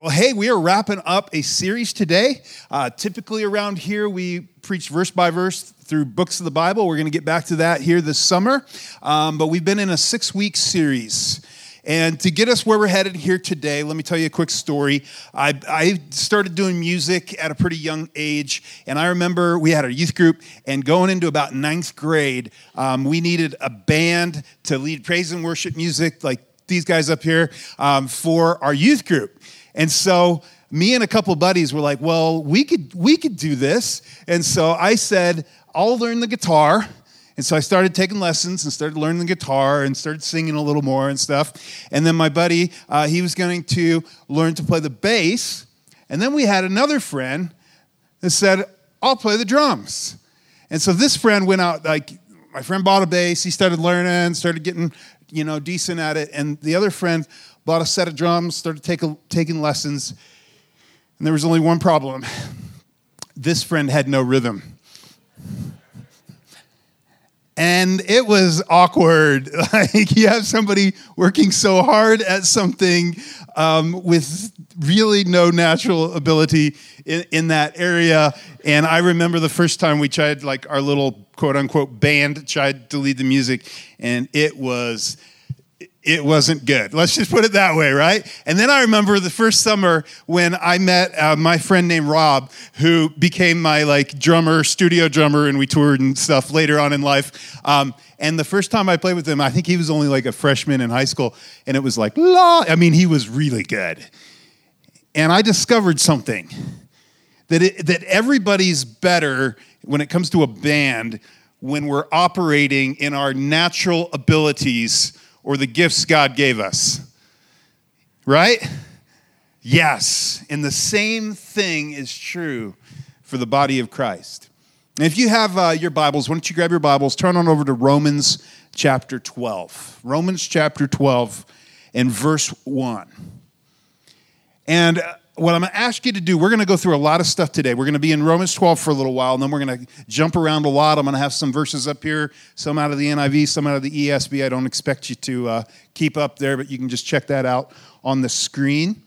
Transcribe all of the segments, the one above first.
Well, hey, we are wrapping up a series today. Uh, typically, around here, we preach verse by verse through books of the Bible. We're going to get back to that here this summer. Um, but we've been in a six week series. And to get us where we're headed here today, let me tell you a quick story. I, I, started doing music at a pretty young age, and I remember we had a youth group, and going into about ninth grade, um, we needed a band to lead praise and worship music, like these guys up here, um, for our youth group. And so me and a couple buddies were like, well, we could we could do this. And so I said, I'll learn the guitar. And so I started taking lessons and started learning the guitar and started singing a little more and stuff. And then my buddy, uh, he was going to learn to play the bass. And then we had another friend that said, I'll play the drums. And so this friend went out, like, my friend bought a bass. He started learning, started getting, you know, decent at it. And the other friend bought a set of drums, started take a, taking lessons, and there was only one problem. This friend had no rhythm. And it was awkward. Like you have somebody working so hard at something um, with really no natural ability in, in that area. And I remember the first time we tried, like our little quote unquote band tried to lead the music, and it was it wasn't good. Let's just put it that way, right? And then I remember the first summer when I met uh, my friend named Rob, who became my like drummer, studio drummer, and we toured and stuff later on in life. Um, and the first time I played with him, I think he was only like a freshman in high school, and it was like, la. I mean, he was really good. And I discovered something that it, that everybody's better when it comes to a band when we're operating in our natural abilities or the gifts God gave us. Right? Yes. And the same thing is true for the body of Christ. And if you have uh, your Bibles, why don't you grab your Bibles, turn on over to Romans chapter 12. Romans chapter 12 and verse 1. And uh, what I'm going to ask you to do, we're going to go through a lot of stuff today. We're going to be in Romans 12 for a little while, and then we're going to jump around a lot. I'm going to have some verses up here, some out of the NIV, some out of the ESV. I don't expect you to uh, keep up there, but you can just check that out on the screen.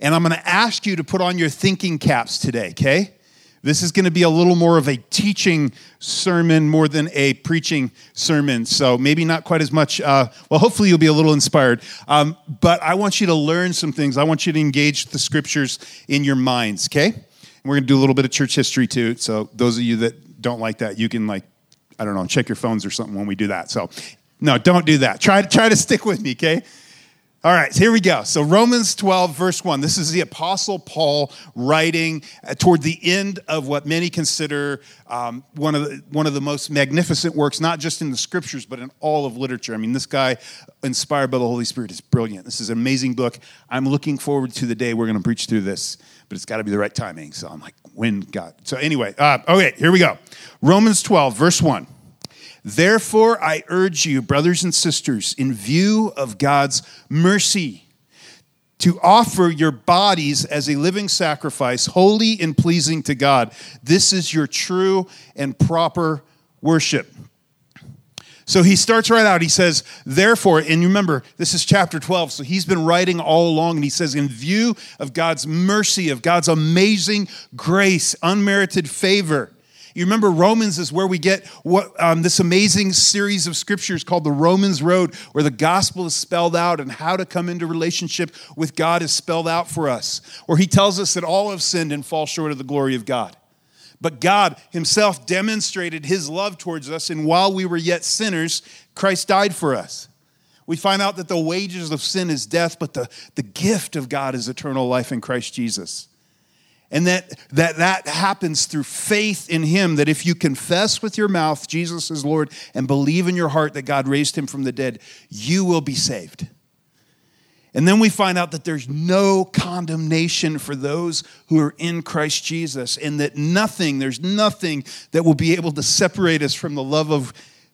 And I'm going to ask you to put on your thinking caps today, okay? This is going to be a little more of a teaching sermon more than a preaching sermon. So maybe not quite as much. Uh, well, hopefully you'll be a little inspired. Um, but I want you to learn some things. I want you to engage the scriptures in your minds, okay? And we're going to do a little bit of church history too. So those of you that don't like that, you can like, I don't know, check your phones or something when we do that. So no, don't do that. Try, try to stick with me, okay? All right, here we go. So, Romans 12, verse 1. This is the Apostle Paul writing uh, toward the end of what many consider um, one, of the, one of the most magnificent works, not just in the scriptures, but in all of literature. I mean, this guy, inspired by the Holy Spirit, is brilliant. This is an amazing book. I'm looking forward to the day we're going to preach through this, but it's got to be the right timing. So, I'm like, when God. So, anyway, uh, okay, here we go. Romans 12, verse 1. Therefore, I urge you, brothers and sisters, in view of God's mercy, to offer your bodies as a living sacrifice, holy and pleasing to God. This is your true and proper worship. So he starts right out. He says, Therefore, and remember, this is chapter 12, so he's been writing all along, and he says, In view of God's mercy, of God's amazing grace, unmerited favor, you remember Romans is where we get what um, this amazing series of scriptures called the Romans Road, where the gospel is spelled out and how to come into relationship with God is spelled out for us. Where he tells us that all have sinned and fall short of the glory of God. But God himself demonstrated his love towards us, and while we were yet sinners, Christ died for us. We find out that the wages of sin is death, but the, the gift of God is eternal life in Christ Jesus. And that, that that happens through faith in him, that if you confess with your mouth Jesus is Lord and believe in your heart that God raised him from the dead, you will be saved. And then we find out that there's no condemnation for those who are in Christ Jesus, and that nothing, there's nothing that will be able to separate us from the love of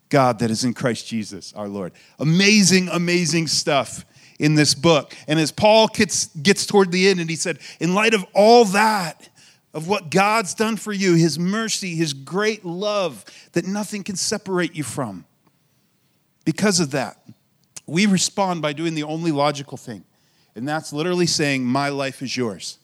God that is in Christ Jesus, our Lord. Amazing, amazing stuff in this book. And as Paul gets, gets toward the end, and he said, In light of all that, of what God's done for you, his mercy, his great love that nothing can separate you from. Because of that, we respond by doing the only logical thing, And that's literally saying, My life is yours.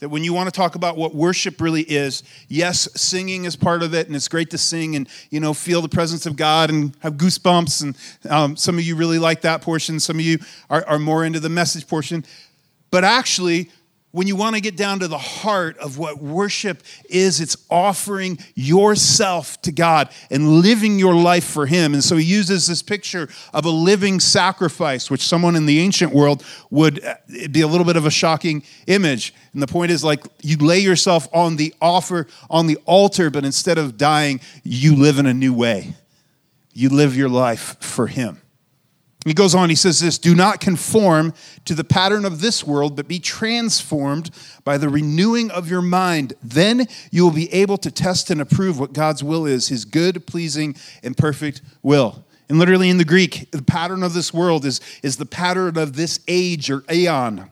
That when you want to talk about what worship really is, yes, singing is part of it, and it's great to sing and you know feel the presence of God and have goosebumps. And um, some of you really like that portion. Some of you are, are more into the message portion. But actually, when you want to get down to the heart of what worship is, it's offering yourself to God and living your life for Him. And so he uses this picture of a living sacrifice, which someone in the ancient world would uh, be a little bit of a shocking image. And the point is like you lay yourself on the offer, on the altar, but instead of dying, you live in a new way. You live your life for Him. He goes on, he says this Do not conform to the pattern of this world, but be transformed by the renewing of your mind. Then you will be able to test and approve what God's will is, his good, pleasing, and perfect will. And literally in the Greek, the pattern of this world is, is the pattern of this age or aeon.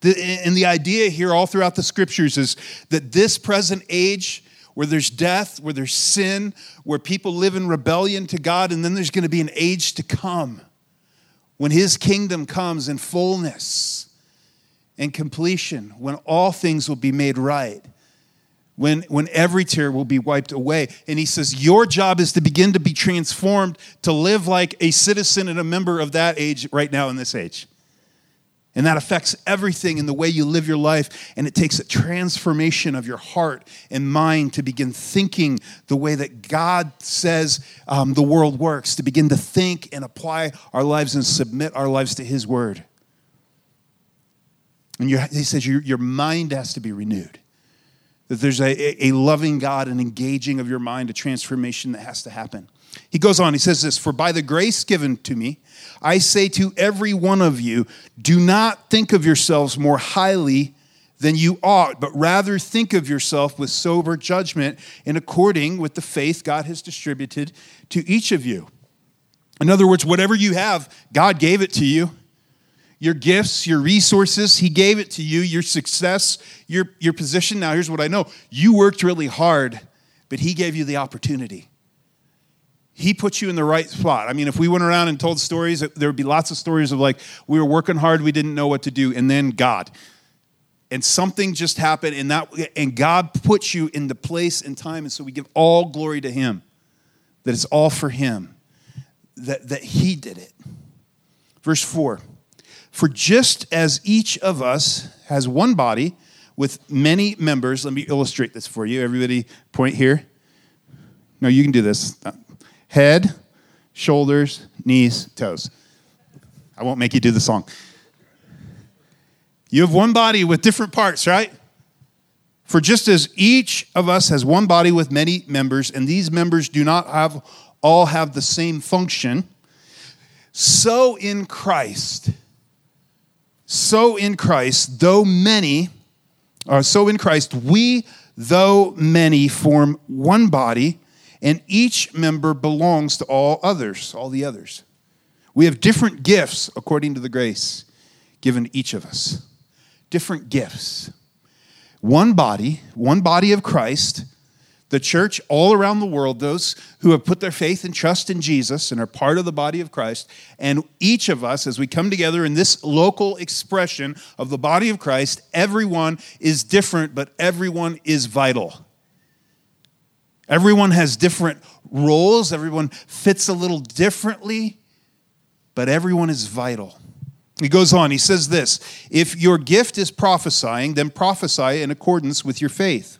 The, and the idea here, all throughout the scriptures, is that this present age, where there's death, where there's sin, where people live in rebellion to God, and then there's going to be an age to come when his kingdom comes in fullness and completion, when all things will be made right, when, when every tear will be wiped away. And he says, Your job is to begin to be transformed to live like a citizen and a member of that age right now in this age. And that affects everything in the way you live your life. And it takes a transformation of your heart and mind to begin thinking the way that God says um, the world works, to begin to think and apply our lives and submit our lives to His word. And he says your, your mind has to be renewed. That there's a, a loving God, an engaging of your mind, a transformation that has to happen. He goes on, he says this For by the grace given to me, I say to every one of you, do not think of yourselves more highly than you ought, but rather think of yourself with sober judgment in according with the faith God has distributed to each of you. In other words, whatever you have, God gave it to you. Your gifts, your resources, He gave it to you. Your success, your, your position. Now, here's what I know you worked really hard, but He gave you the opportunity. He put you in the right spot. I mean, if we went around and told stories, there would be lots of stories of like, we were working hard, we didn't know what to do, and then God. And something just happened, and that and God puts you in the place and time, and so we give all glory to Him. That it's all for Him. That, that He did it. Verse 4 For just as each of us has one body with many members, let me illustrate this for you. Everybody point here. No, you can do this head, shoulders, knees, toes. I won't make you do the song. You have one body with different parts, right? For just as each of us has one body with many members, and these members do not have all have the same function, so in Christ, so in Christ, though many, or so in Christ, we, though many, form one body and each member belongs to all others, all the others. We have different gifts according to the grace given to each of us. Different gifts. One body, one body of Christ, the church all around the world, those who have put their faith and trust in Jesus and are part of the body of Christ, and each of us, as we come together in this local expression of the body of Christ, everyone is different, but everyone is vital. Everyone has different roles, everyone fits a little differently, but everyone is vital. He goes on, he says this If your gift is prophesying, then prophesy in accordance with your faith.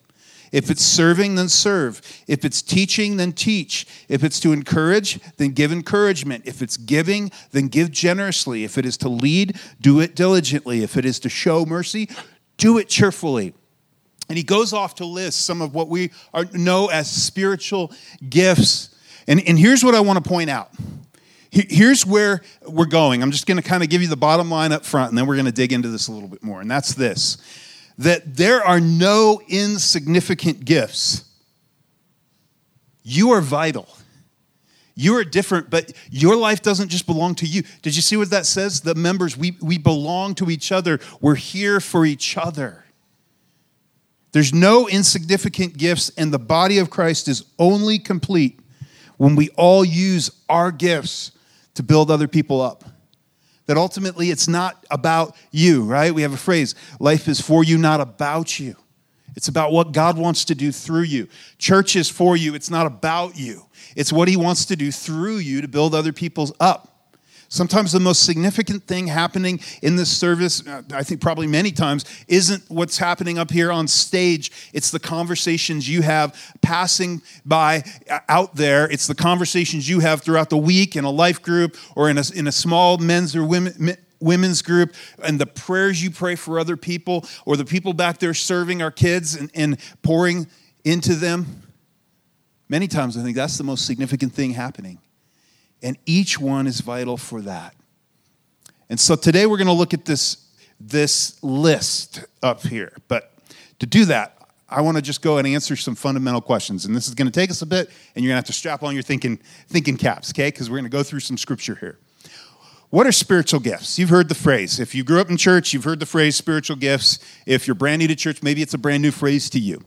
If it's serving, then serve. If it's teaching, then teach. If it's to encourage, then give encouragement. If it's giving, then give generously. If it is to lead, do it diligently. If it is to show mercy, do it cheerfully. And he goes off to list some of what we are, know as spiritual gifts. And, and here's what I want to point out. Here's where we're going. I'm just going to kind of give you the bottom line up front, and then we're going to dig into this a little bit more. And that's this that there are no insignificant gifts. You are vital. You are different, but your life doesn't just belong to you. Did you see what that says? The members, we, we belong to each other. We're here for each other. There's no insignificant gifts, and the body of Christ is only complete when we all use our gifts to build other people up. That ultimately it's not about you, right? We have a phrase life is for you, not about you. It's about what God wants to do through you. Church is for you, it's not about you. It's what He wants to do through you to build other people up. Sometimes the most significant thing happening in this service, uh, I think probably many times, isn't what's happening up here on stage. It's the conversations you have passing by uh, out there. It's the conversations you have throughout the week in a life group or in a, in a small men's or women, women's group and the prayers you pray for other people or the people back there serving our kids and, and pouring into them. Many times, I think that's the most significant thing happening. And each one is vital for that. And so today we're going to look at this, this list up here. But to do that, I want to just go and answer some fundamental questions. And this is going to take us a bit, and you're going to have to strap on your thinking, thinking caps, okay? Because we're going to go through some scripture here. What are spiritual gifts? You've heard the phrase. If you grew up in church, you've heard the phrase spiritual gifts. If you're brand new to church, maybe it's a brand new phrase to you.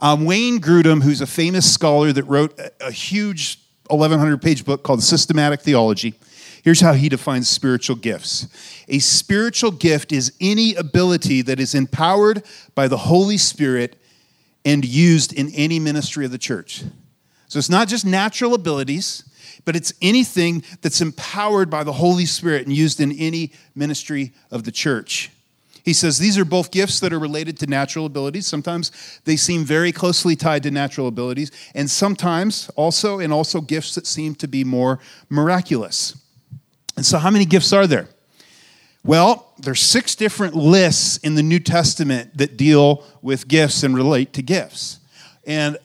Um, Wayne Grudem, who's a famous scholar that wrote a, a huge 1,100 page book called Systematic Theology. Here's how he defines spiritual gifts a spiritual gift is any ability that is empowered by the Holy Spirit and used in any ministry of the church. So it's not just natural abilities, but it's anything that's empowered by the Holy Spirit and used in any ministry of the church. He says these are both gifts that are related to natural abilities. Sometimes they seem very closely tied to natural abilities, and sometimes also, and also gifts that seem to be more miraculous. And so, how many gifts are there? Well, there's six different lists in the New Testament that deal with gifts and relate to gifts. And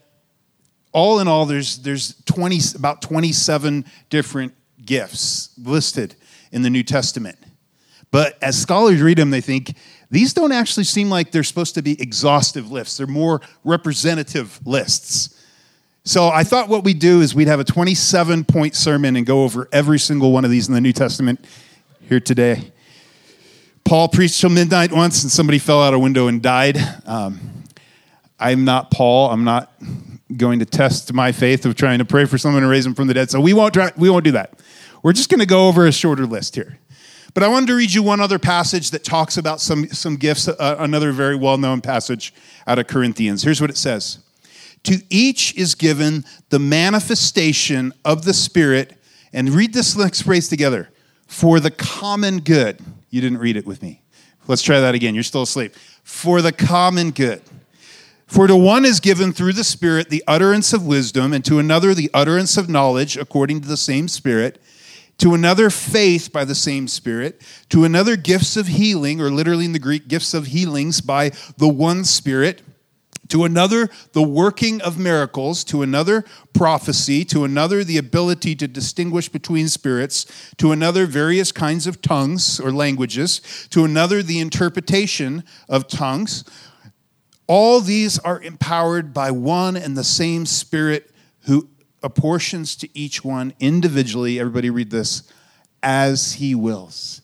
all in all, there's, there's 20, about 27 different gifts listed in the New Testament. But as scholars read them, they think these don't actually seem like they're supposed to be exhaustive lists. They're more representative lists. So I thought what we'd do is we'd have a 27 point sermon and go over every single one of these in the New Testament here today. Paul preached till midnight once and somebody fell out a window and died. Um, I'm not Paul. I'm not going to test my faith of trying to pray for someone to raise him from the dead. So we won't, try, we won't do that. We're just going to go over a shorter list here. But I wanted to read you one other passage that talks about some, some gifts, uh, another very well known passage out of Corinthians. Here's what it says To each is given the manifestation of the Spirit, and read this next phrase together for the common good. You didn't read it with me. Let's try that again. You're still asleep. For the common good. For to one is given through the Spirit the utterance of wisdom, and to another the utterance of knowledge according to the same Spirit to another faith by the same Spirit, to another gifts of healing, or literally in the Greek, gifts of healings by the one Spirit, to another the working of miracles, to another prophecy, to another the ability to distinguish between spirits, to another various kinds of tongues or languages, to another the interpretation of tongues. All these are empowered by one and the same Spirit who apportions to each one individually, everybody read this, as he wills.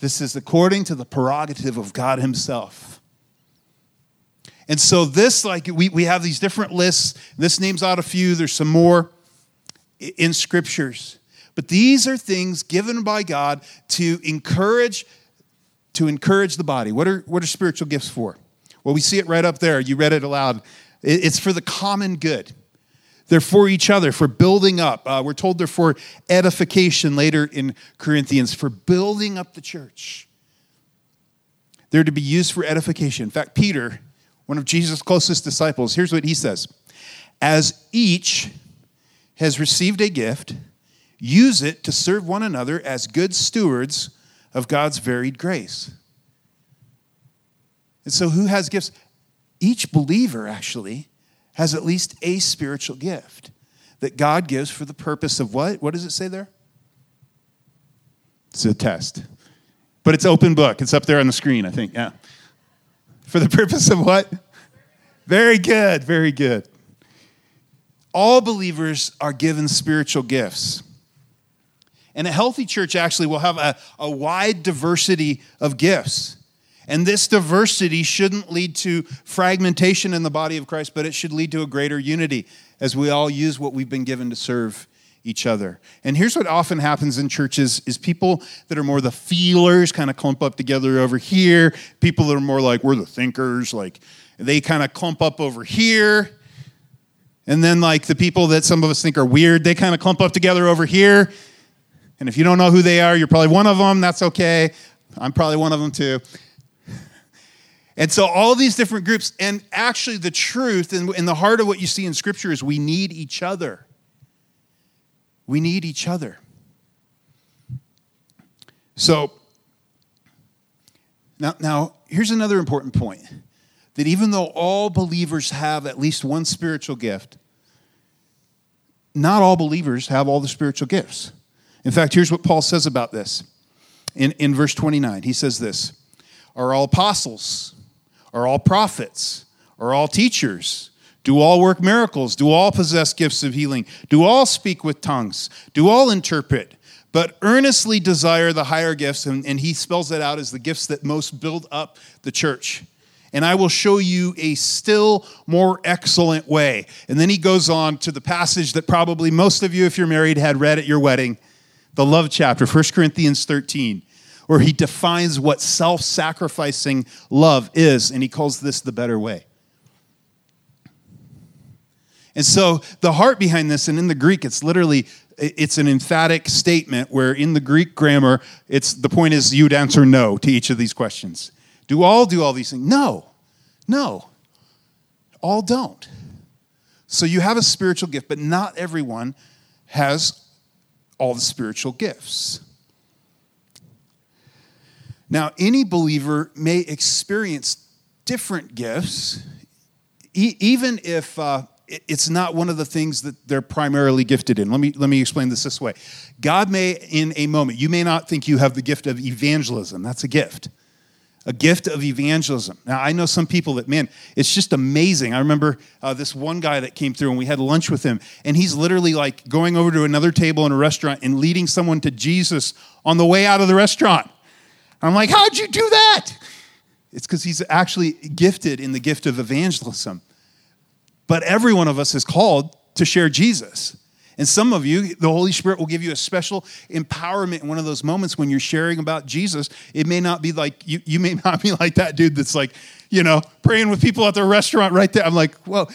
This is according to the prerogative of God Himself. And so, this, like, we, we have these different lists. This names out a few, there's some more in scriptures. But these are things given by God to encourage to encourage the body. What are, what are spiritual gifts for? Well, we see it right up there. You read it aloud. It's for the common good. They're for each other, for building up. Uh, we're told they're for edification later in Corinthians, for building up the church. They're to be used for edification. In fact, Peter, one of Jesus' closest disciples, here's what he says As each has received a gift, use it to serve one another as good stewards of God's varied grace. And so, who has gifts? Each believer, actually has at least a spiritual gift that God gives for the purpose of what? What does it say there? It's a test. But it's open book. It's up there on the screen, I think. Yeah. For the purpose of what? Very good. Very good. All believers are given spiritual gifts. And a healthy church actually will have a, a wide diversity of gifts. And this diversity shouldn't lead to fragmentation in the body of Christ, but it should lead to a greater unity as we all use what we've been given to serve each other. And here's what often happens in churches is people that are more the feelers kind of clump up together over here. People that are more like we're the thinkers, like they kind of clump up over here. And then like the people that some of us think are weird, they kind of clump up together over here. And if you don't know who they are, you're probably one of them. That's okay. I'm probably one of them too. And so, all these different groups, and actually, the truth in the heart of what you see in Scripture is we need each other. We need each other. So, now, now here's another important point that even though all believers have at least one spiritual gift, not all believers have all the spiritual gifts. In fact, here's what Paul says about this in, in verse 29. He says this Are all apostles? Are all prophets? Are all teachers? Do all work miracles? Do all possess gifts of healing? Do all speak with tongues? Do all interpret? But earnestly desire the higher gifts, and, and he spells that out as the gifts that most build up the church and I will show you a still more excellent way. And then he goes on to the passage that probably most of you, if you're married, had read at your wedding the love chapter, 1 Corinthians 13, where he defines what self sacrificing love is, and he calls this the better way. And so the heart behind this, and in the Greek, it's literally it's an emphatic statement where in the Greek grammar, it's the point is you'd answer no to each of these questions. Do all do all these things? No. No. All don't. So you have a spiritual gift, but not everyone has all the spiritual gifts. Now, any believer may experience different gifts, e- even if uh, it's not one of the things that they're primarily gifted in. Let me, let me explain this this way God may, in a moment, you may not think you have the gift of evangelism, that's a gift a gift of evangelism. Now, I know some people that, man, it's just amazing. I remember uh, this one guy that came through and we had lunch with him, and he's literally like going over to another table in a restaurant and leading someone to Jesus on the way out of the restaurant. I'm like, how'd you do that? It's because he's actually gifted in the gift of evangelism. But every one of us is called to share Jesus. And some of you, the Holy Spirit will give you a special empowerment in one of those moments when you're sharing about Jesus. It may not be like, you, you may not be like that dude that's like, you know, praying with people at the restaurant right there. I'm like, well,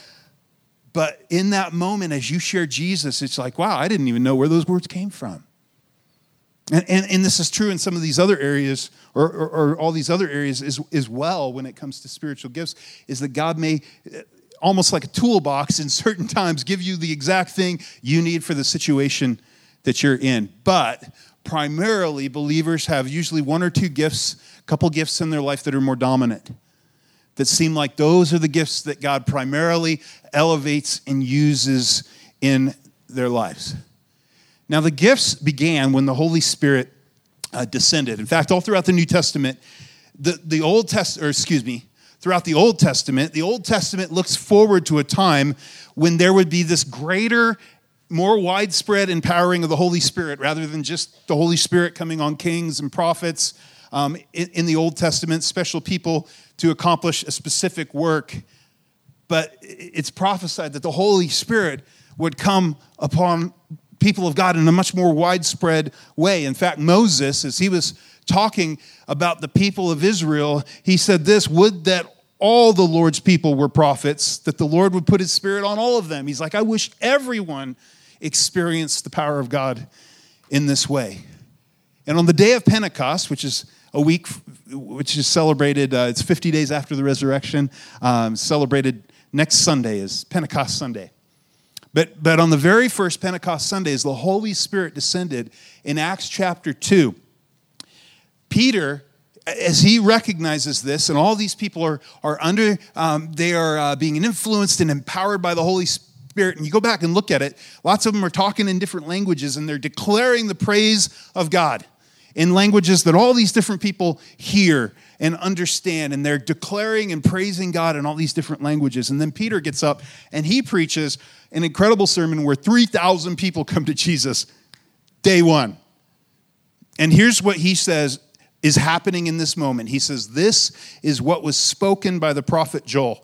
but in that moment, as you share Jesus, it's like, wow, I didn't even know where those words came from. And, and, and this is true in some of these other areas, or, or, or all these other areas as, as well when it comes to spiritual gifts, is that God may uh, almost like a toolbox in certain times, give you the exact thing you need for the situation that you're in. But primarily, believers have usually one or two gifts, a couple gifts in their life that are more dominant, that seem like those are the gifts that God primarily elevates and uses in their lives. Now, the gifts began when the Holy Spirit uh, descended. In fact, all throughout the New Testament, the, the Old Testament, or excuse me, throughout the Old Testament, the Old Testament looks forward to a time when there would be this greater, more widespread empowering of the Holy Spirit rather than just the Holy Spirit coming on kings and prophets. Um, in, in the Old Testament, special people to accomplish a specific work. But it's prophesied that the Holy Spirit would come upon people of God in a much more widespread way. In fact, Moses, as he was talking about the people of Israel, he said this Would that all the Lord's people were prophets, that the Lord would put his spirit on all of them. He's like, I wish everyone experienced the power of God in this way. And on the day of Pentecost, which is a week which is celebrated, uh, it's 50 days after the resurrection, um, celebrated next Sunday is Pentecost Sunday. But, but on the very first Pentecost Sunday, as the Holy Spirit descended in Acts chapter 2, Peter, as he recognizes this, and all these people are, are under, um, they are uh, being influenced and empowered by the Holy Spirit. And you go back and look at it, lots of them are talking in different languages and they're declaring the praise of God in languages that all these different people hear and understand. And they're declaring and praising God in all these different languages. And then Peter gets up and he preaches an incredible sermon where 3,000 people come to Jesus day one. And here's what he says is happening in this moment. He says, This is what was spoken by the prophet Joel.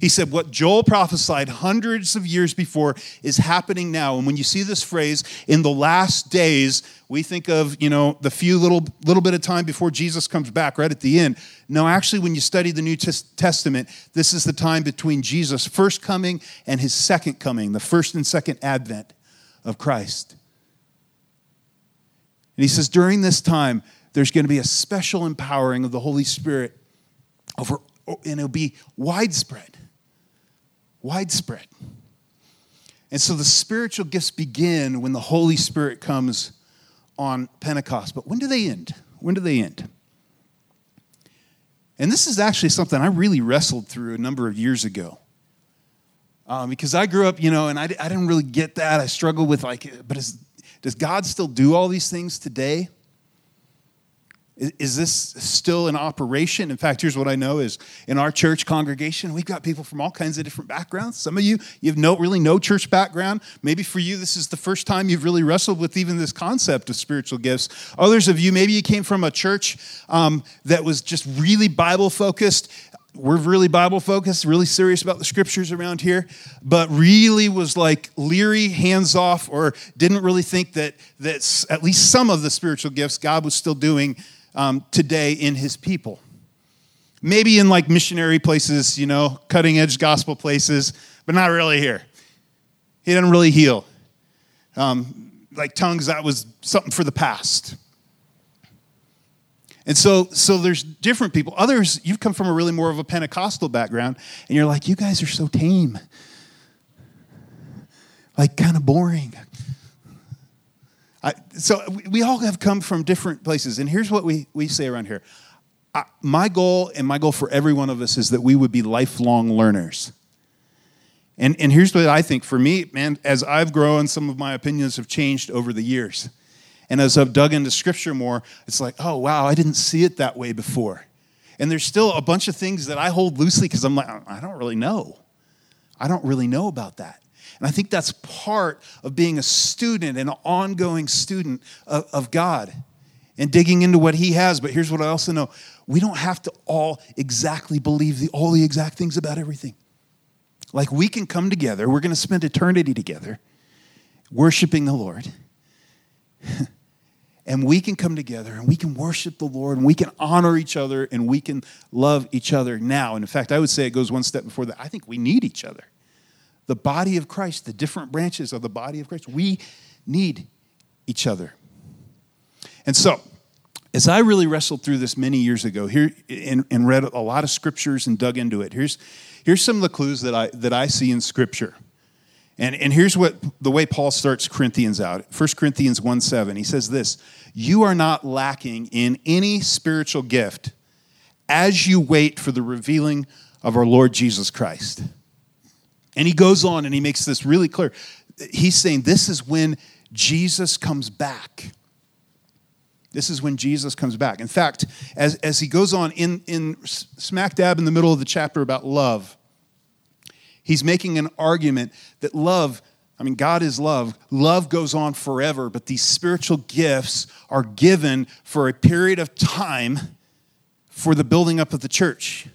He said, What Joel prophesied hundreds of years before is happening now. And when you see this phrase, in the last days, we think of, you know, the few little, little bit of time before Jesus comes back, right at the end. No, actually, when you study the New Testament, this is the time between Jesus' first coming and his second coming, the first and second advent of Christ. And he says, during this time, there's going to be a special empowering of the Holy Spirit over, and it'll be widespread widespread. And so the spiritual gifts begin when the Holy Spirit comes on Pentecost. But when do they end? When do they end? And this is actually something I really wrestled through a number of years ago. Um, because I grew up, you know, and I, I didn't really get that. I struggled with, like, but is, does God still do all these things today? Is this still in operation? In fact, here's what I know is in our church congregation, we've got people from all kinds of different backgrounds. Some of you, you have no, really no church background. Maybe for you, this is the first time you've really wrestled with even this concept of spiritual gifts. Others of you, maybe you came from a church um, that was just really Bible focused we're really Bible focused, really serious about the scriptures around here, but really was like leery, hands off, or didn't really think that that at least some of the spiritual gifts God was still doing um, today in his people. Maybe in like missionary places, you know, cutting edge gospel places, but not really here. He didn't really heal. Um, like tongues, that was something for the past. And so, so there's different people. Others, you've come from a really more of a Pentecostal background, and you're like, you guys are so tame. Like, kind of boring. I, so we all have come from different places, and here's what we, we say around here. I, my goal and my goal for every one of us is that we would be lifelong learners. And, and here's what I think for me, man, as I've grown, some of my opinions have changed over the years. And as I've dug into scripture more, it's like, oh, wow, I didn't see it that way before. And there's still a bunch of things that I hold loosely because I'm like, I don't really know. I don't really know about that. And I think that's part of being a student, an ongoing student of, of God and digging into what He has. But here's what I also know we don't have to all exactly believe the, all the exact things about everything. Like we can come together, we're going to spend eternity together worshiping the Lord. and we can come together and we can worship the Lord and we can honor each other and we can love each other now. And in fact, I would say it goes one step before that. I think we need each other the body of Christ, the different branches of the body of Christ, we need each other. And so, as I really wrestled through this many years ago here and, and, read a lot of scriptures and dug into it, here's, here's some of the clues that I, that I see in scripture. And, and here's what the way Paul starts Corinthians out 1 Corinthians 1 7. He says this You are not lacking in any spiritual gift as you wait for the revealing of our Lord Jesus Christ. And he goes on and he makes this really clear. He's saying this is when Jesus comes back. This is when Jesus comes back. In fact, as, as he goes on in, in smack dab in the middle of the chapter about love, he's making an argument that love, I mean, God is love. Love goes on forever, but these spiritual gifts are given for a period of time for the building up of the church.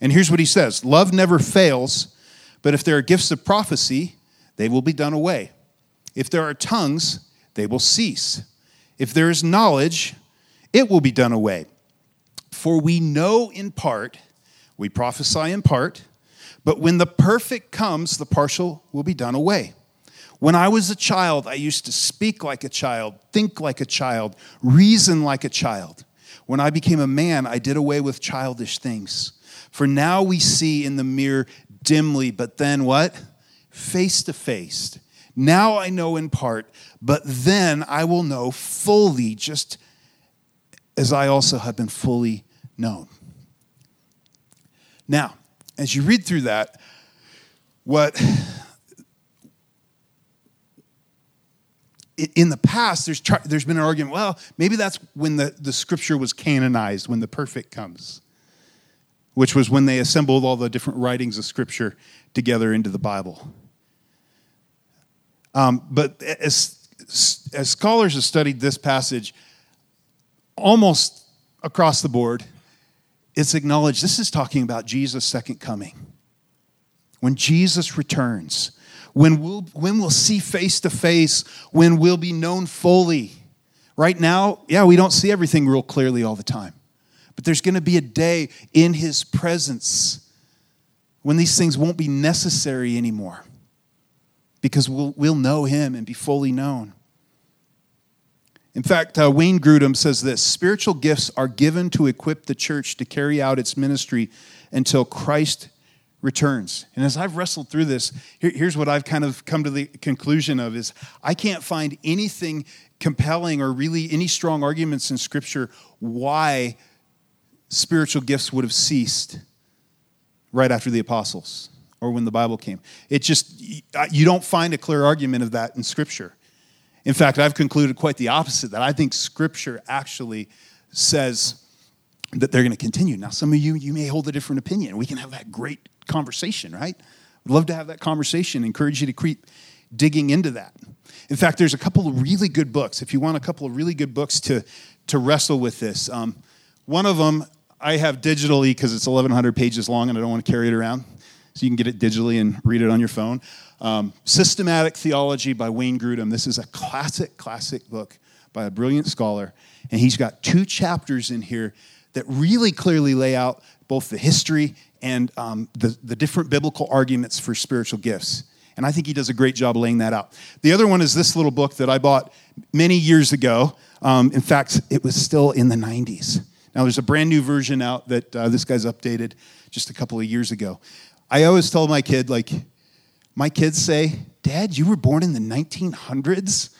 And here's what he says Love never fails. But if there are gifts of prophecy, they will be done away. If there are tongues, they will cease. If there is knowledge, it will be done away. For we know in part, we prophesy in part, but when the perfect comes, the partial will be done away. When I was a child, I used to speak like a child, think like a child, reason like a child. When I became a man, I did away with childish things. For now we see in the mirror dimly, but then what? Face to face. Now I know in part, but then I will know fully, just as I also have been fully known. Now, as you read through that, what in the past there's, there's been an argument well maybe that's when the, the scripture was canonized when the perfect comes which was when they assembled all the different writings of Scripture together into the Bible. Um, but as, as scholars have studied this passage, almost across the board, it's acknowledged this is talking about Jesus' second coming. When Jesus returns, when we'll, when we'll see face to face, when we'll be known fully. Right now, yeah, we don't see everything real clearly all the time. But there's going to be a day in his presence when these things won't be necessary anymore because we'll, we'll know him and be fully known. In fact, uh, Wayne Grudem says this spiritual gifts are given to equip the church to carry out its ministry until Christ returns. And as I've wrestled through this, here, here's what I've kind of come to the conclusion of is I can't find anything compelling or really any strong arguments in scripture why spiritual gifts would have ceased right after the apostles or when the Bible came. It just you don't find a clear argument of that in scripture. In fact, I've concluded quite the opposite that I think scripture actually says that they're going to continue. Now, some of you, you may hold a different opinion. We can have that great conversation, right? I'd love to have that conversation, encourage you to keep digging into that. In fact, there's a couple of really good books. If you want a couple of really good books to, to wrestle with this, um, one of them I have digitally because it's 1,100 pages long and I don't want to carry it around. So you can get it digitally and read it on your phone. Um, Systematic Theology by Wayne Grudem. This is a classic, classic book by a brilliant scholar. And he's got two chapters in here that really clearly lay out both the history and um, the, the different biblical arguments for spiritual gifts. And I think he does a great job laying that out. The other one is this little book that I bought many years ago. Um, in fact, it was still in the 90s. Now, there's a brand new version out that uh, this guy's updated just a couple of years ago. I always tell my kid, like, my kids say, Dad, you were born in the 1900s?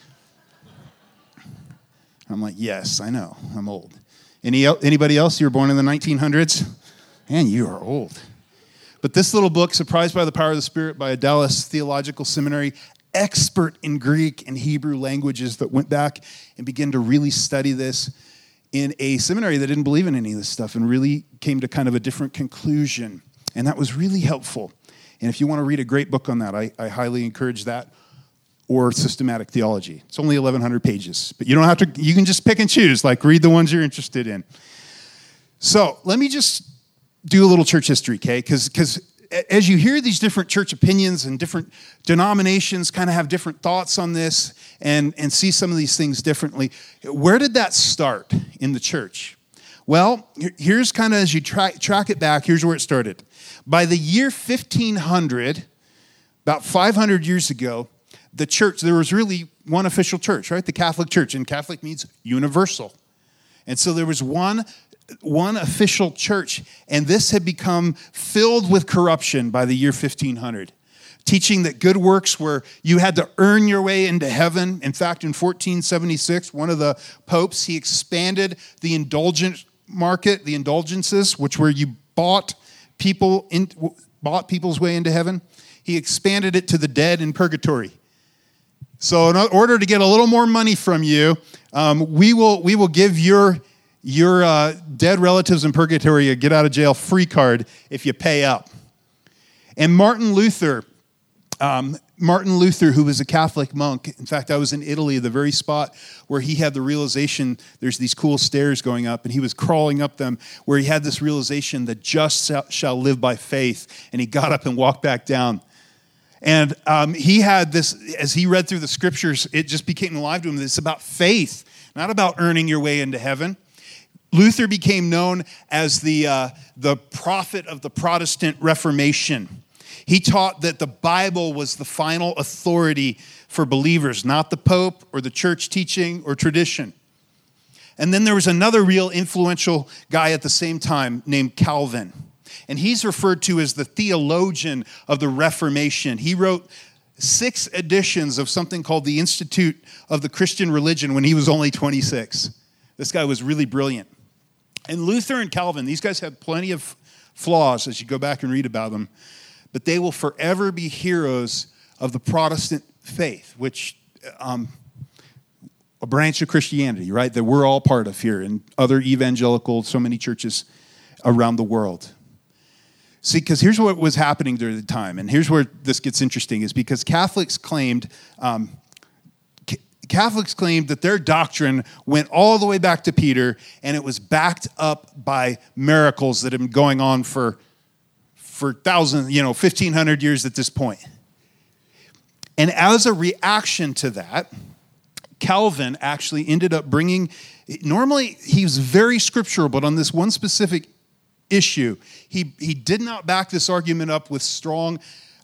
I'm like, Yes, I know. I'm old. Any, anybody else? You were born in the 1900s? Man, you are old. But this little book, Surprised by the Power of the Spirit by a Dallas Theological Seminary expert in Greek and Hebrew languages that went back and began to really study this in a seminary that didn't believe in any of this stuff and really came to kind of a different conclusion. And that was really helpful. And if you want to read a great book on that, I, I highly encourage that or systematic theology. It's only 1,100 pages, but you don't have to, you can just pick and choose, like read the ones you're interested in. So let me just do a little church history, okay? Because as you hear these different church opinions and different denominations kind of have different thoughts on this and, and see some of these things differently, where did that start in the church? Well, here's kind of as you track, track it back, here's where it started. By the year 1500, about 500 years ago, the church, there was really one official church, right? The Catholic Church. And Catholic means universal. And so there was one, one official church. And this had become filled with corruption by the year 1500 teaching that good works were you had to earn your way into heaven. In fact, in 1476, one of the popes, he expanded the indulgent market, the indulgences, which were you bought people in, bought people's way into heaven. He expanded it to the dead in purgatory. So, in order to get a little more money from you, um, we, will, we will give your, your uh, dead relatives in purgatory a get out of jail free card if you pay up. And Martin Luther, um, Martin Luther, who was a Catholic monk, in fact, I was in Italy, the very spot where he had the realization there's these cool stairs going up, and he was crawling up them, where he had this realization that just shall live by faith. And he got up and walked back down. And um, he had this, as he read through the scriptures, it just became alive to him. It's about faith, not about earning your way into heaven. Luther became known as the, uh, the prophet of the Protestant Reformation. He taught that the Bible was the final authority for believers, not the Pope or the church teaching or tradition. And then there was another real influential guy at the same time named Calvin and he's referred to as the theologian of the Reformation. He wrote six editions of something called the Institute of the Christian Religion when he was only 26. This guy was really brilliant. And Luther and Calvin, these guys have plenty of flaws as you go back and read about them, but they will forever be heroes of the Protestant faith, which um, a branch of Christianity, right, that we're all part of here, and other evangelical, so many churches around the world. See, because here's what was happening during the time, and here's where this gets interesting: is because Catholics claimed. Um, Catholics claimed that their doctrine went all the way back to Peter, and it was backed up by miracles that had been going on for for thousands, you know, fifteen hundred years at this point. And as a reaction to that, Calvin actually ended up bringing. Normally, he was very scriptural, but on this one specific issue, he he did not back this argument up with strong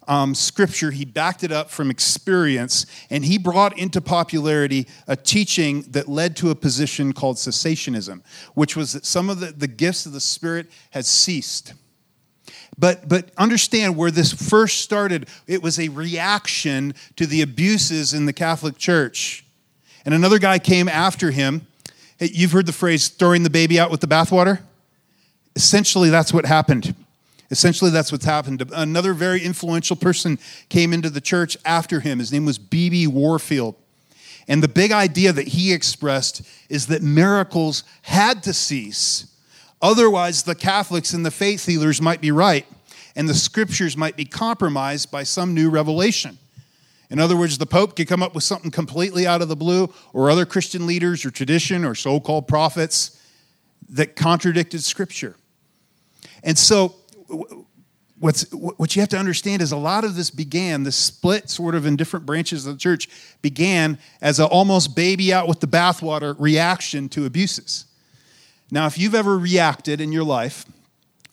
um, scripture, he backed it up from experience, and he brought into popularity a teaching that led to a position called cessationism, which was that some of the, the gifts of the Spirit had ceased. But, but understand where this first started, it was a reaction to the abuses in the Catholic Church. And another guy came after him. Hey, you've heard the phrase throwing the baby out with the bathwater? Essentially, that's what happened. Essentially, that's what's happened. Another very influential person came into the church after him. His name was B.B. Warfield. And the big idea that he expressed is that miracles had to cease. Otherwise, the Catholics and the faith healers might be right, and the scriptures might be compromised by some new revelation. In other words, the Pope could come up with something completely out of the blue, or other Christian leaders or tradition or so called prophets that contradicted Scripture. And so what's what you have to understand is a lot of this began the split sort of in different branches of the church began as an almost baby out with the bathwater reaction to abuses. Now if you've ever reacted in your life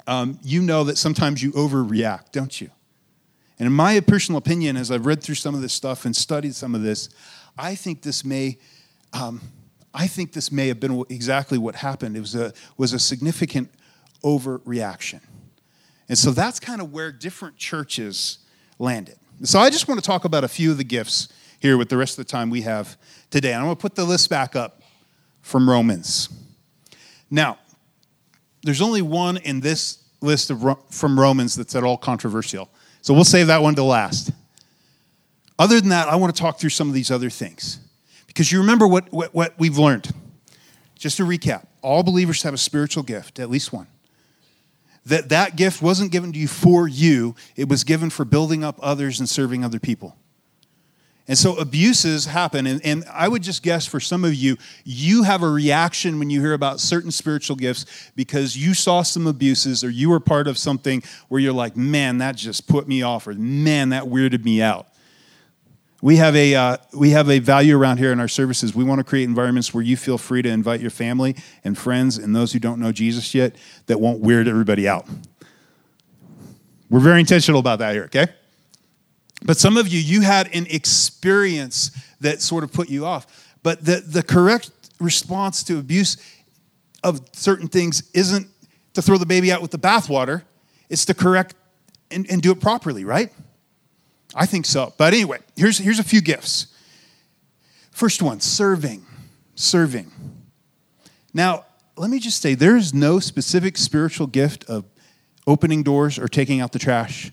um, you know that sometimes you overreact don't you? And in my personal opinion as i've read through some of this stuff and studied some of this i think this may um, i think this may have been exactly what happened. It was a was a significant overreaction and so that's kind of where different churches landed. So I just want to talk about a few of the gifts here with the rest of the time we have today. And I'm going to put the list back up from Romans. Now, there's only one in this list of, from Romans that's at all controversial. So we'll save that one to last. Other than that, I want to talk through some of these other things. Because you remember what, what, what we've learned. Just to recap, all believers have a spiritual gift, at least one that that gift wasn't given to you for you, it was given for building up others and serving other people. And so abuses happen. And, and I would just guess for some of you, you have a reaction when you hear about certain spiritual gifts because you saw some abuses or you were part of something where you're like, man, that just put me off, or man, that weirded me out. We have a uh, we have a value around here in our services. We want to create environments where you feel free to invite your family and friends and those who don't know Jesus yet that won't weird everybody out. We're very intentional about that here, okay? But some of you, you had an experience that sort of put you off. But the, the correct response to abuse of certain things isn't to throw the baby out with the bathwater, it's to correct and, and do it properly, right? I think so. But anyway, here's, here's a few gifts. First one serving. Serving. Now, let me just say there is no specific spiritual gift of opening doors or taking out the trash.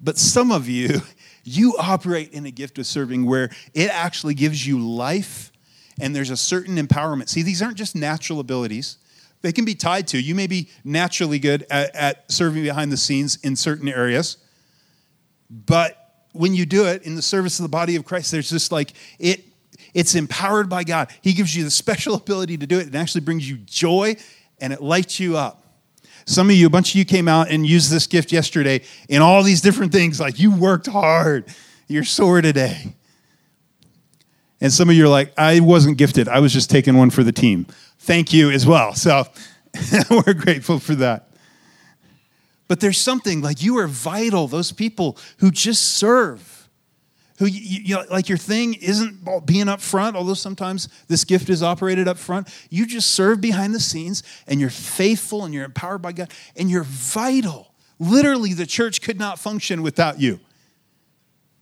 But some of you, you operate in a gift of serving where it actually gives you life and there's a certain empowerment. See, these aren't just natural abilities, they can be tied to. You may be naturally good at, at serving behind the scenes in certain areas. But when you do it in the service of the body of Christ, there's just like it it's empowered by God. He gives you the special ability to do it. It actually brings you joy and it lights you up. Some of you, a bunch of you came out and used this gift yesterday in all these different things. Like you worked hard. You're sore today. And some of you are like, I wasn't gifted. I was just taking one for the team. Thank you as well. So we're grateful for that. But there's something like you are vital, those people who just serve, who, you, you know, like your thing isn't being up front, although sometimes this gift is operated up front. You just serve behind the scenes and you're faithful and you're empowered by God and you're vital. Literally, the church could not function without you.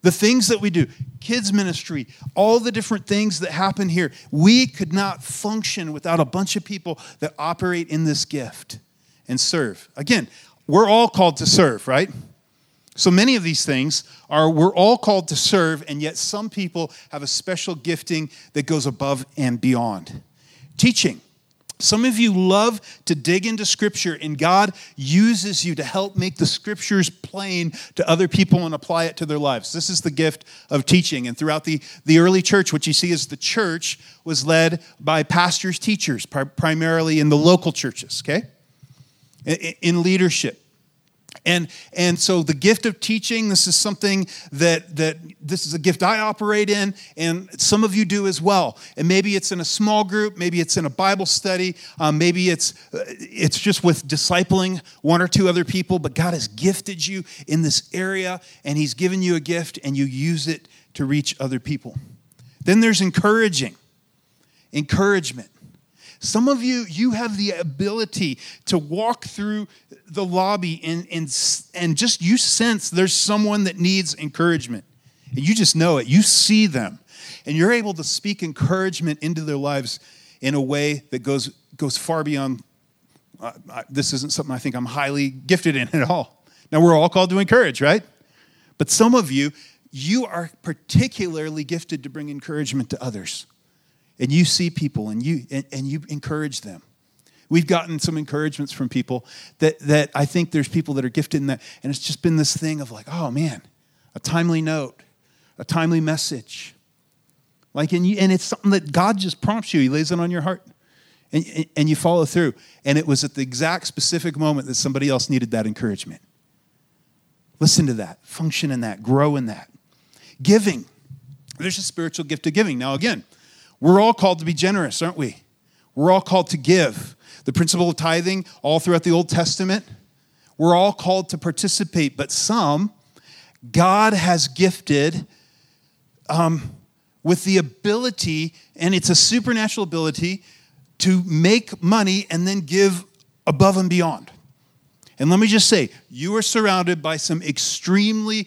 The things that we do, kids' ministry, all the different things that happen here, we could not function without a bunch of people that operate in this gift and serve. Again, we're all called to serve, right? So many of these things are we're all called to serve, and yet some people have a special gifting that goes above and beyond. Teaching. Some of you love to dig into scripture, and God uses you to help make the scriptures plain to other people and apply it to their lives. This is the gift of teaching. And throughout the, the early church, what you see is the church was led by pastors, teachers, primarily in the local churches, okay? In leadership. And, and so the gift of teaching, this is something that, that this is a gift I operate in, and some of you do as well. And maybe it's in a small group, maybe it's in a Bible study, um, maybe it's, uh, it's just with discipling one or two other people, but God has gifted you in this area, and He's given you a gift, and you use it to reach other people. Then there's encouraging, encouragement. Some of you, you have the ability to walk through the lobby and, and, and just you sense there's someone that needs encouragement. And you just know it. You see them. And you're able to speak encouragement into their lives in a way that goes, goes far beyond uh, this isn't something I think I'm highly gifted in at all. Now, we're all called to encourage, right? But some of you, you are particularly gifted to bring encouragement to others and you see people and you and, and you encourage them. We've gotten some encouragements from people that that i think there's people that are gifted in that and it's just been this thing of like oh man a timely note a timely message. Like and you and it's something that god just prompts you. He lays it on your heart and, and you follow through. And it was at the exact specific moment that somebody else needed that encouragement. Listen to that. Function in that. Grow in that. Giving. There's a spiritual gift of giving. Now again we're all called to be generous, aren't we? We're all called to give. The principle of tithing, all throughout the Old Testament, we're all called to participate, but some, God has gifted um, with the ability, and it's a supernatural ability, to make money and then give above and beyond. And let me just say, you are surrounded by some extremely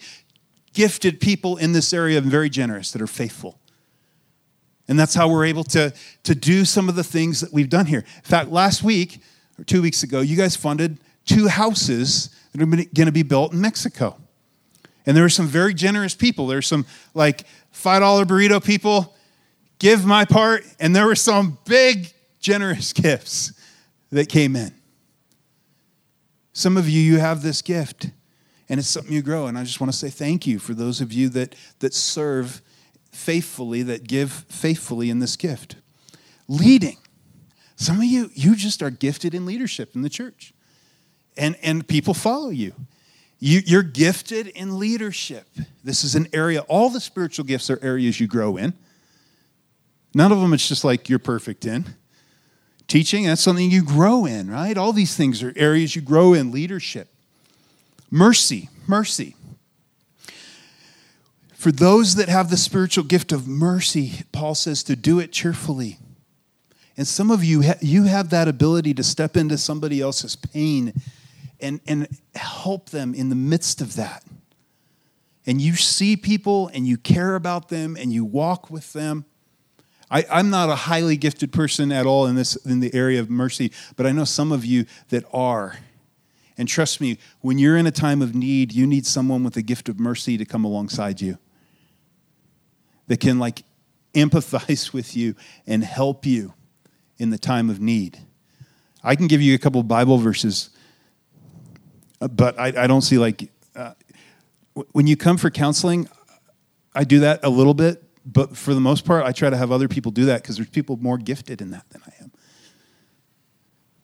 gifted people in this area and very generous that are faithful. And that's how we're able to, to do some of the things that we've done here. In fact, last week, or two weeks ago, you guys funded two houses that are going to be built in Mexico. And there were some very generous people. There were some like $5 burrito people, give my part. And there were some big, generous gifts that came in. Some of you, you have this gift, and it's something you grow. And I just want to say thank you for those of you that, that serve faithfully, that give faithfully in this gift. Leading. Some of you, you just are gifted in leadership in the church, and, and people follow you. you. You're gifted in leadership. This is an area, all the spiritual gifts are areas you grow in. None of them it's just like you're perfect in. Teaching, that's something you grow in, right? All these things are areas you grow in leadership. Mercy, mercy. For those that have the spiritual gift of mercy, Paul says to do it cheerfully. And some of you, you have that ability to step into somebody else's pain and, and help them in the midst of that. And you see people and you care about them and you walk with them. I, am not a highly gifted person at all in this in the area of mercy, but I know some of you that are. And trust me, when you're in a time of need, you need someone with a gift of mercy to come alongside you that can like empathize with you and help you in the time of need. I can give you a couple Bible verses, uh, but I, I don't see like uh, when you come for counseling, I do that a little bit, but for the most part, I try to have other people do that because there's people more gifted in that than I am.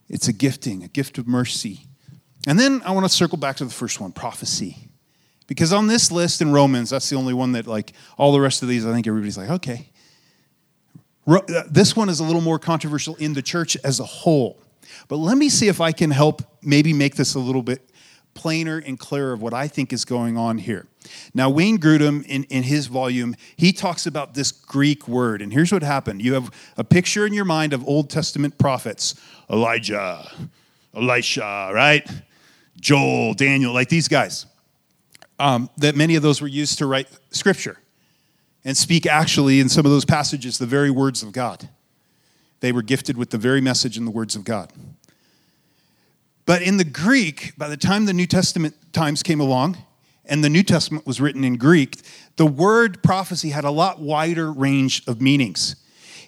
It's a gifting, a gift of mercy. And then I want to circle back to the first one prophecy. Because on this list in Romans, that's the only one that, like, all the rest of these, I think everybody's like, okay. Uh, this one is a little more controversial in the church as a whole. But let me see if I can help maybe make this a little bit plainer and clearer of what I think is going on here. Now, Wayne Grudem, in, in his volume, he talks about this Greek word. And here's what happened you have a picture in your mind of Old Testament prophets Elijah, Elisha, right? Joel, Daniel, like these guys um, that many of those were used to write scripture and speak actually in some of those passages the very words of God. They were gifted with the very message and the words of God. But in the Greek, by the time the New Testament times came along and the New Testament was written in Greek, the word prophecy had a lot wider range of meanings.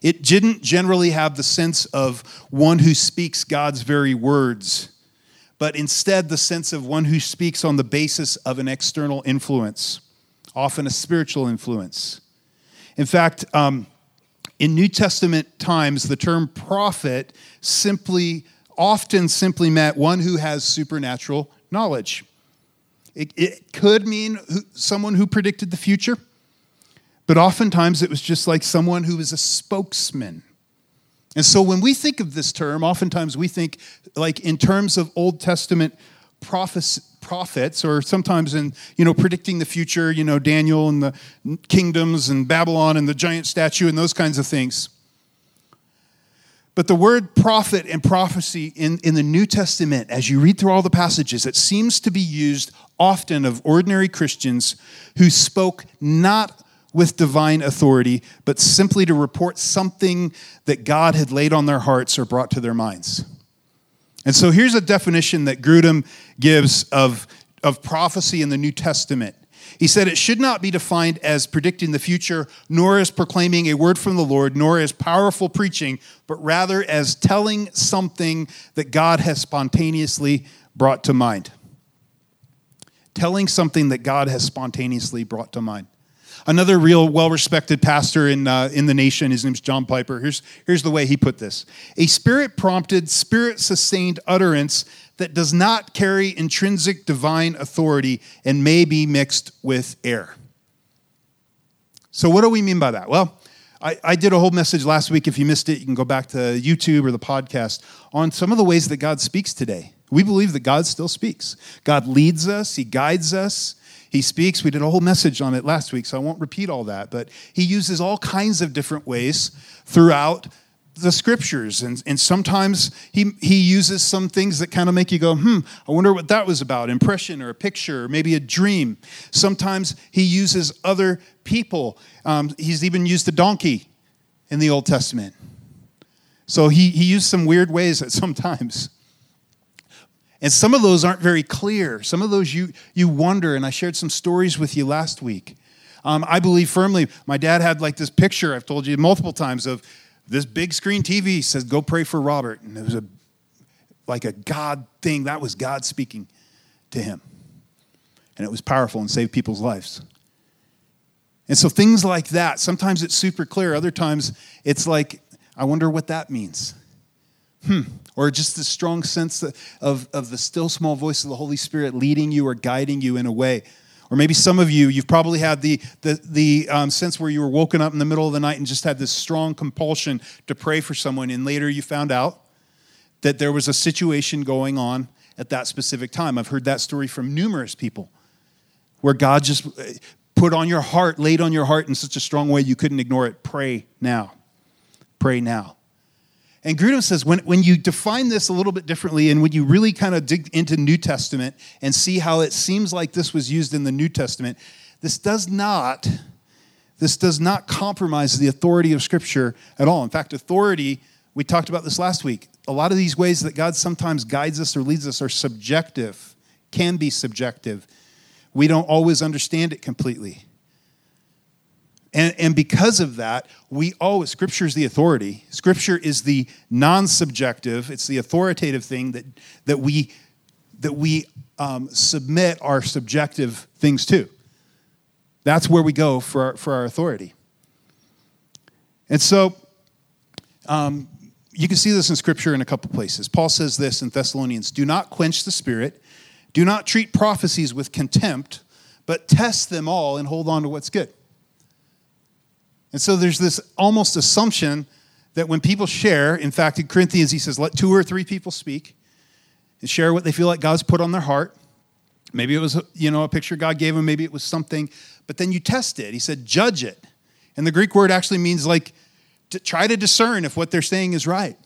It didn't generally have the sense of one who speaks God's very words, but instead the sense of one who speaks on the basis of an external influence, often a spiritual influence. In fact, um, in New Testament times, the term prophet simply, often simply meant one who has supernatural knowledge. It, it could mean someone who predicted the future, but oftentimes it was just like someone who was a spokesman. And so when we think of this term, oftentimes we think like in terms of Old Testament prophets, prophets or sometimes in you know predicting the future you know daniel and the kingdoms and babylon and the giant statue and those kinds of things. But the word prophet and prophecy in, in the New Testament, as you read through all the passages, it seems to be used often of ordinary Christians who spoke not with divine authority, but simply to report something that God had laid on their hearts or brought to their minds. And so here's a definition that Grudem gives of, of prophecy in the New Testament. He said it should not be defined as predicting the future, nor as proclaiming a word from the Lord, nor as powerful preaching, but rather as telling something that God has spontaneously brought to mind. Telling something that God has spontaneously brought to mind. Another real well respected pastor in, uh, in the nation, his name's John Piper. Here's, here's the way he put this A spirit prompted, spirit sustained utterance that does not carry intrinsic divine authority and may be mixed with air. So, what do we mean by that? Well, I, I, did a whole message last week. If you missed it, you can go back to YouTube or the podcast on some of the ways that God speaks today. We believe that God still speaks. God leads us, He guides us, He speaks. We did a whole message on it last week, so I won't repeat all that. But He uses all kinds of different ways throughout the scriptures. And, and sometimes he, he uses some things that kind of make you go, hmm, I wonder what that was about impression or a picture or maybe a dream. Sometimes he uses other people. Um, he's even used a donkey in the Old Testament. So he, he used some weird ways at sometimes. And some of those aren't very clear. Some of those you, you wonder, and I shared some stories with you last week. Um, I believe firmly, my dad had like this picture, I've told you multiple times, of this big screen TV says, Go pray for Robert. And it was a, like a God thing. That was God speaking to him. And it was powerful and saved people's lives. And so things like that, sometimes it's super clear, other times it's like, I wonder what that means. Hmm. Or just the strong sense of, of the still small voice of the Holy Spirit leading you or guiding you in a way or maybe some of you, you've probably had the, the, the um, sense where you were woken up in the middle of the night and just had this strong compulsion to pray for someone, and later you found out that there was a situation going on at that specific time. I've heard that story from numerous people where God just uh, put on your heart, laid on your heart in such a strong way you couldn't ignore it. Pray now. Pray now. And Grudem says when, when you define this a little bit differently and when you really kind of dig into New Testament and see how it seems like this was used in the New Testament, this does not this does not compromise the authority of Scripture at all. In fact, authority, we talked about this last week. A lot of these ways that God sometimes guides us or leads us are subjective, can be subjective. We don't always understand it completely. And, and because of that, we always, Scripture is the authority. Scripture is the non subjective, it's the authoritative thing that, that we, that we um, submit our subjective things to. That's where we go for our, for our authority. And so, um, you can see this in Scripture in a couple places. Paul says this in Thessalonians Do not quench the Spirit, do not treat prophecies with contempt, but test them all and hold on to what's good. And so there's this almost assumption that when people share, in fact, in Corinthians, he says, let two or three people speak and share what they feel like God's put on their heart. Maybe it was, you know, a picture God gave them, maybe it was something, but then you test it. He said, judge it. And the Greek word actually means like to try to discern if what they're saying is right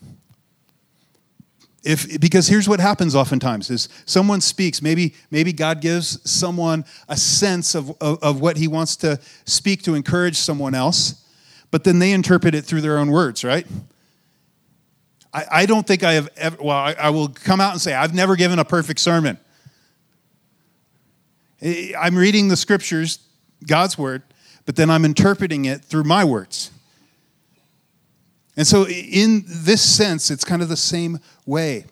if because here's what happens oftentimes is someone speaks maybe maybe god gives someone a sense of, of, of, what he wants to speak to encourage someone else but then they interpret it through their own words right? I, I don't think i have ever well I, I will come out and say i've never given a perfect sermon. I'm reading the scriptures god's word but then i'm interpreting it through my words And so, in this sense, it's kind of the same way.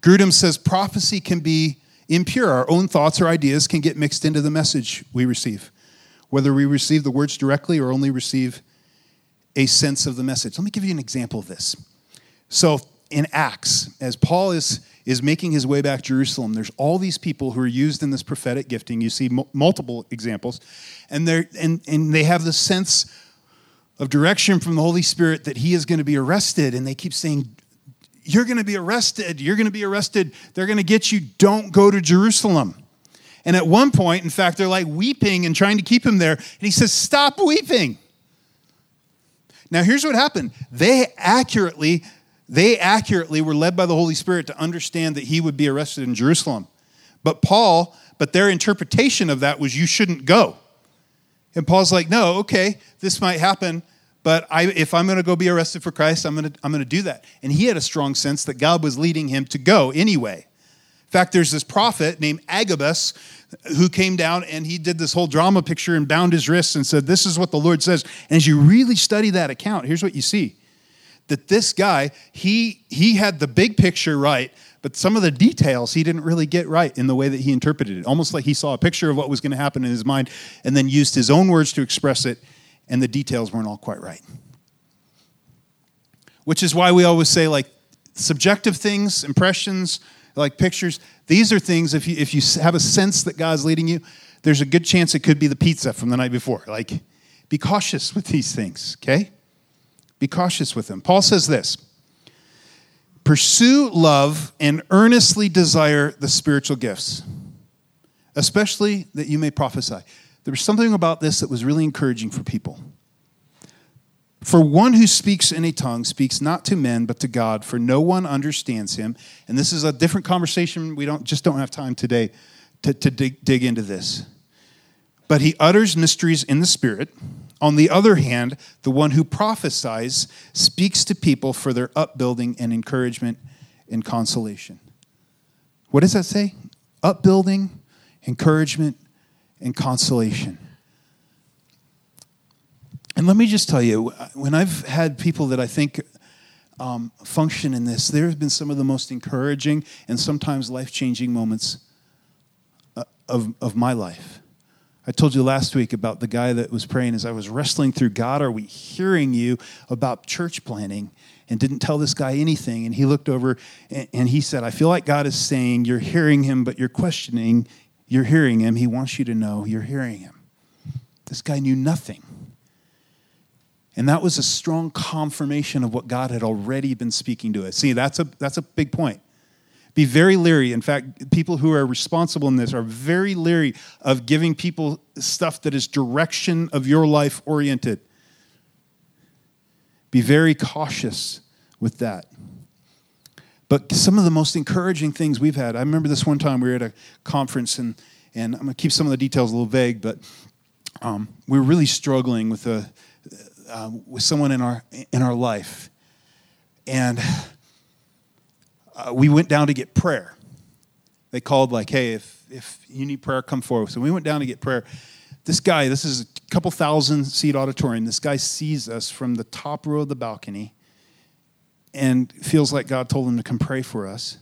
Grudem says prophecy can be impure. Our own thoughts or ideas can get mixed into the message we receive, whether we receive the words directly or only receive a sense of the message. Let me give you an example of this. So, in Acts, as Paul is, is making his way back to Jerusalem, there's all these people who are used in this prophetic gifting. You see m- multiple examples, and, they're, and, and they have the sense of direction from the Holy Spirit that he is going to be arrested, and they keep saying, You're going to be arrested. You're going to be arrested. They're going to get you. Don't go to Jerusalem. And at one point, in fact, they're like weeping and trying to keep him there. And he says, Stop weeping. Now, here's what happened. They accurately they accurately were led by the Holy Spirit to understand that he would be arrested in Jerusalem. But Paul, but their interpretation of that was you shouldn't go. And Paul's like, no, okay, this might happen, but I, if I'm going to go be arrested for Christ, I'm going to, I'm going to do that. And he had a strong sense that God was leading him to go anyway. In fact, there's this prophet named Agabus who came down and he did this whole drama picture and bound his wrists and said, This is what the Lord says. And as you really study that account, here's what you see that this guy, he, he had the big picture right, but some of the details he didn't really get right in the way that he interpreted it. Almost like he saw a picture of what was going to happen in his mind and then used his own words to express it, and the details weren't all quite right. Which is why we always say, like, subjective things, impressions, like pictures, these are things, if you, if you have a sense that God's leading you, there's a good chance it could be the pizza from the night before. Like, be cautious with these things, okay? Be cautious with them. Paul says this Pursue love and earnestly desire the spiritual gifts, especially that you may prophesy. There was something about this that was really encouraging for people. For one who speaks in a tongue speaks not to men but to God, for no one understands him. And this is a different conversation. We don't just don't have time today to, to dig, dig into this. But he utters mysteries in the spirit. On the other hand, the one who prophesies speaks to people for their upbuilding and encouragement and consolation. What does that say? Upbuilding, encouragement, and consolation. And let me just tell you, when I've had people that I think um, function in this, there have been some of the most encouraging and sometimes life changing moments uh, of, of my life. I told you last week about the guy that was praying as I was wrestling through God, are we hearing you about church planning? And didn't tell this guy anything. And he looked over and he said, I feel like God is saying, You're hearing him, but you're questioning. You're hearing him. He wants you to know you're hearing him. This guy knew nothing. And that was a strong confirmation of what God had already been speaking to us. See, that's a, that's a big point. Be very leery. In fact, people who are responsible in this are very leery of giving people stuff that is direction of your life oriented. Be very cautious with that. But some of the most encouraging things we've had, I remember this one time we were at a conference, and, and I'm going to keep some of the details a little vague, but um, we were really struggling with, a, uh, with someone in our, in our life. And uh, we went down to get prayer. They called like, hey, if, if you need prayer, come forward. So we went down to get prayer. This guy, this is a couple thousand seat auditorium. This guy sees us from the top row of the balcony and feels like God told him to come pray for us.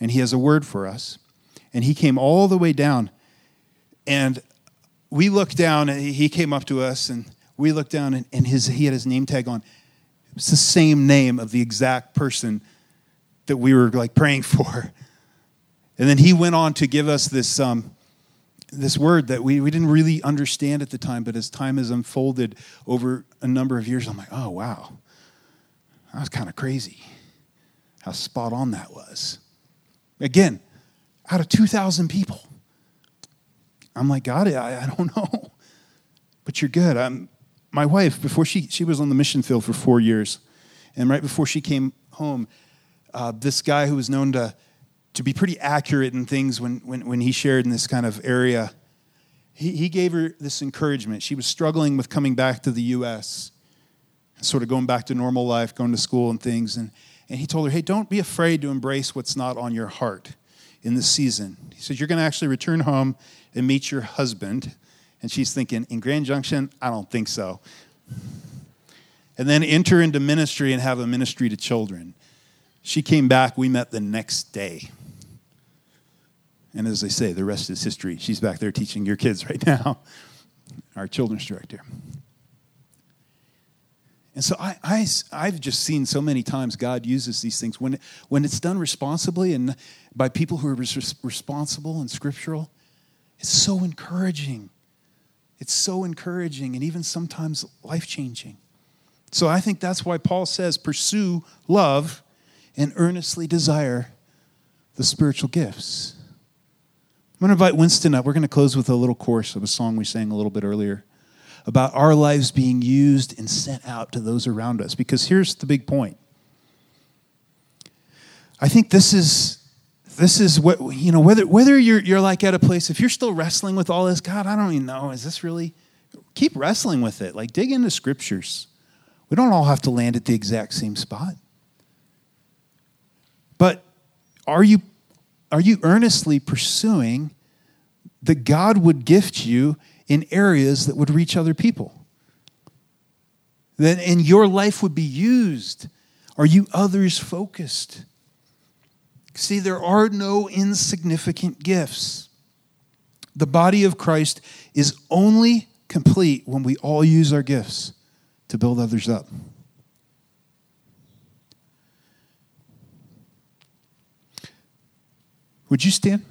And he has a word for us. And he came all the way down. And we looked down, and he came up to us, and we looked down, and, and his, he had his name tag on. It's the same name of the exact person that we were like praying for. And then he went on to give us this, um, this word that we, we didn't really understand at the time, but as time has unfolded over a number of years, I'm like, oh, wow. That was kind of crazy how spot on that was. Again, out of 2,000 people. I'm like, God, I, I don't know. But you're good. I'm, my wife, before she, she was on the mission field for four years, and right before she came home, uh, this guy who was known to, to be pretty accurate in things when, when, when he shared in this kind of area, he, he gave her this encouragement. She was struggling with coming back to the U.S., sort of going back to normal life, going to school and things. And, and he told her, hey, don't be afraid to embrace what's not on your heart in this season. He said, you're going to actually return home and meet your husband. And she's thinking, in Grand Junction, I don't think so. and then enter into ministry and have a ministry to children. She came back, we met the next day. And as I say, the rest is history. She's back there teaching your kids right now, our children's director. And so I, I, I've just seen so many times God uses these things when, when it's done responsibly and by people who are res- responsible and scriptural. It's so encouraging. It's so encouraging and even sometimes life changing. So I think that's why Paul says, pursue love and earnestly desire the spiritual gifts. I'm going to invite Winston up. We're going to close with a little chorus of a song we sang a little bit earlier about our lives being used and sent out to those around us. Because here's the big point. I think this is this is what you know whether whether you're you're like at a place if you're still wrestling with all this god i don't even know is this really keep wrestling with it like dig into scriptures we don't all have to land at the exact same spot but are you are you earnestly pursuing that god would gift you in areas that would reach other people. That and your life would be used. Are you others focused? See, there are no insignificant gifts. The body of Christ is only complete when we all use our gifts to build others up. Would you stand?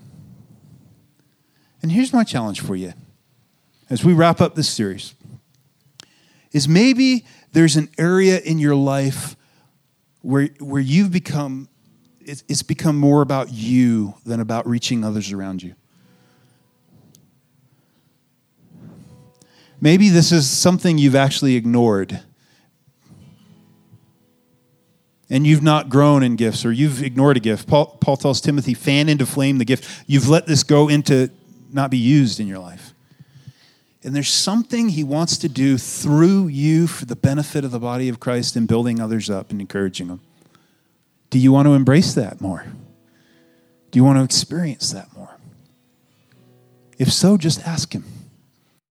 And here's my challenge for you as we wrap up this series is maybe there's an area in your life where, where you've become it's, it's become more about you than about reaching others around you maybe this is something you've actually ignored and you've not grown in gifts or you've ignored a gift paul, paul tells timothy fan into flame the gift you've let this go into not be used in your life and there's something he wants to do through you for the benefit of the body of Christ and building others up and encouraging them. Do you want to embrace that more? Do you want to experience that more? If so, just ask him.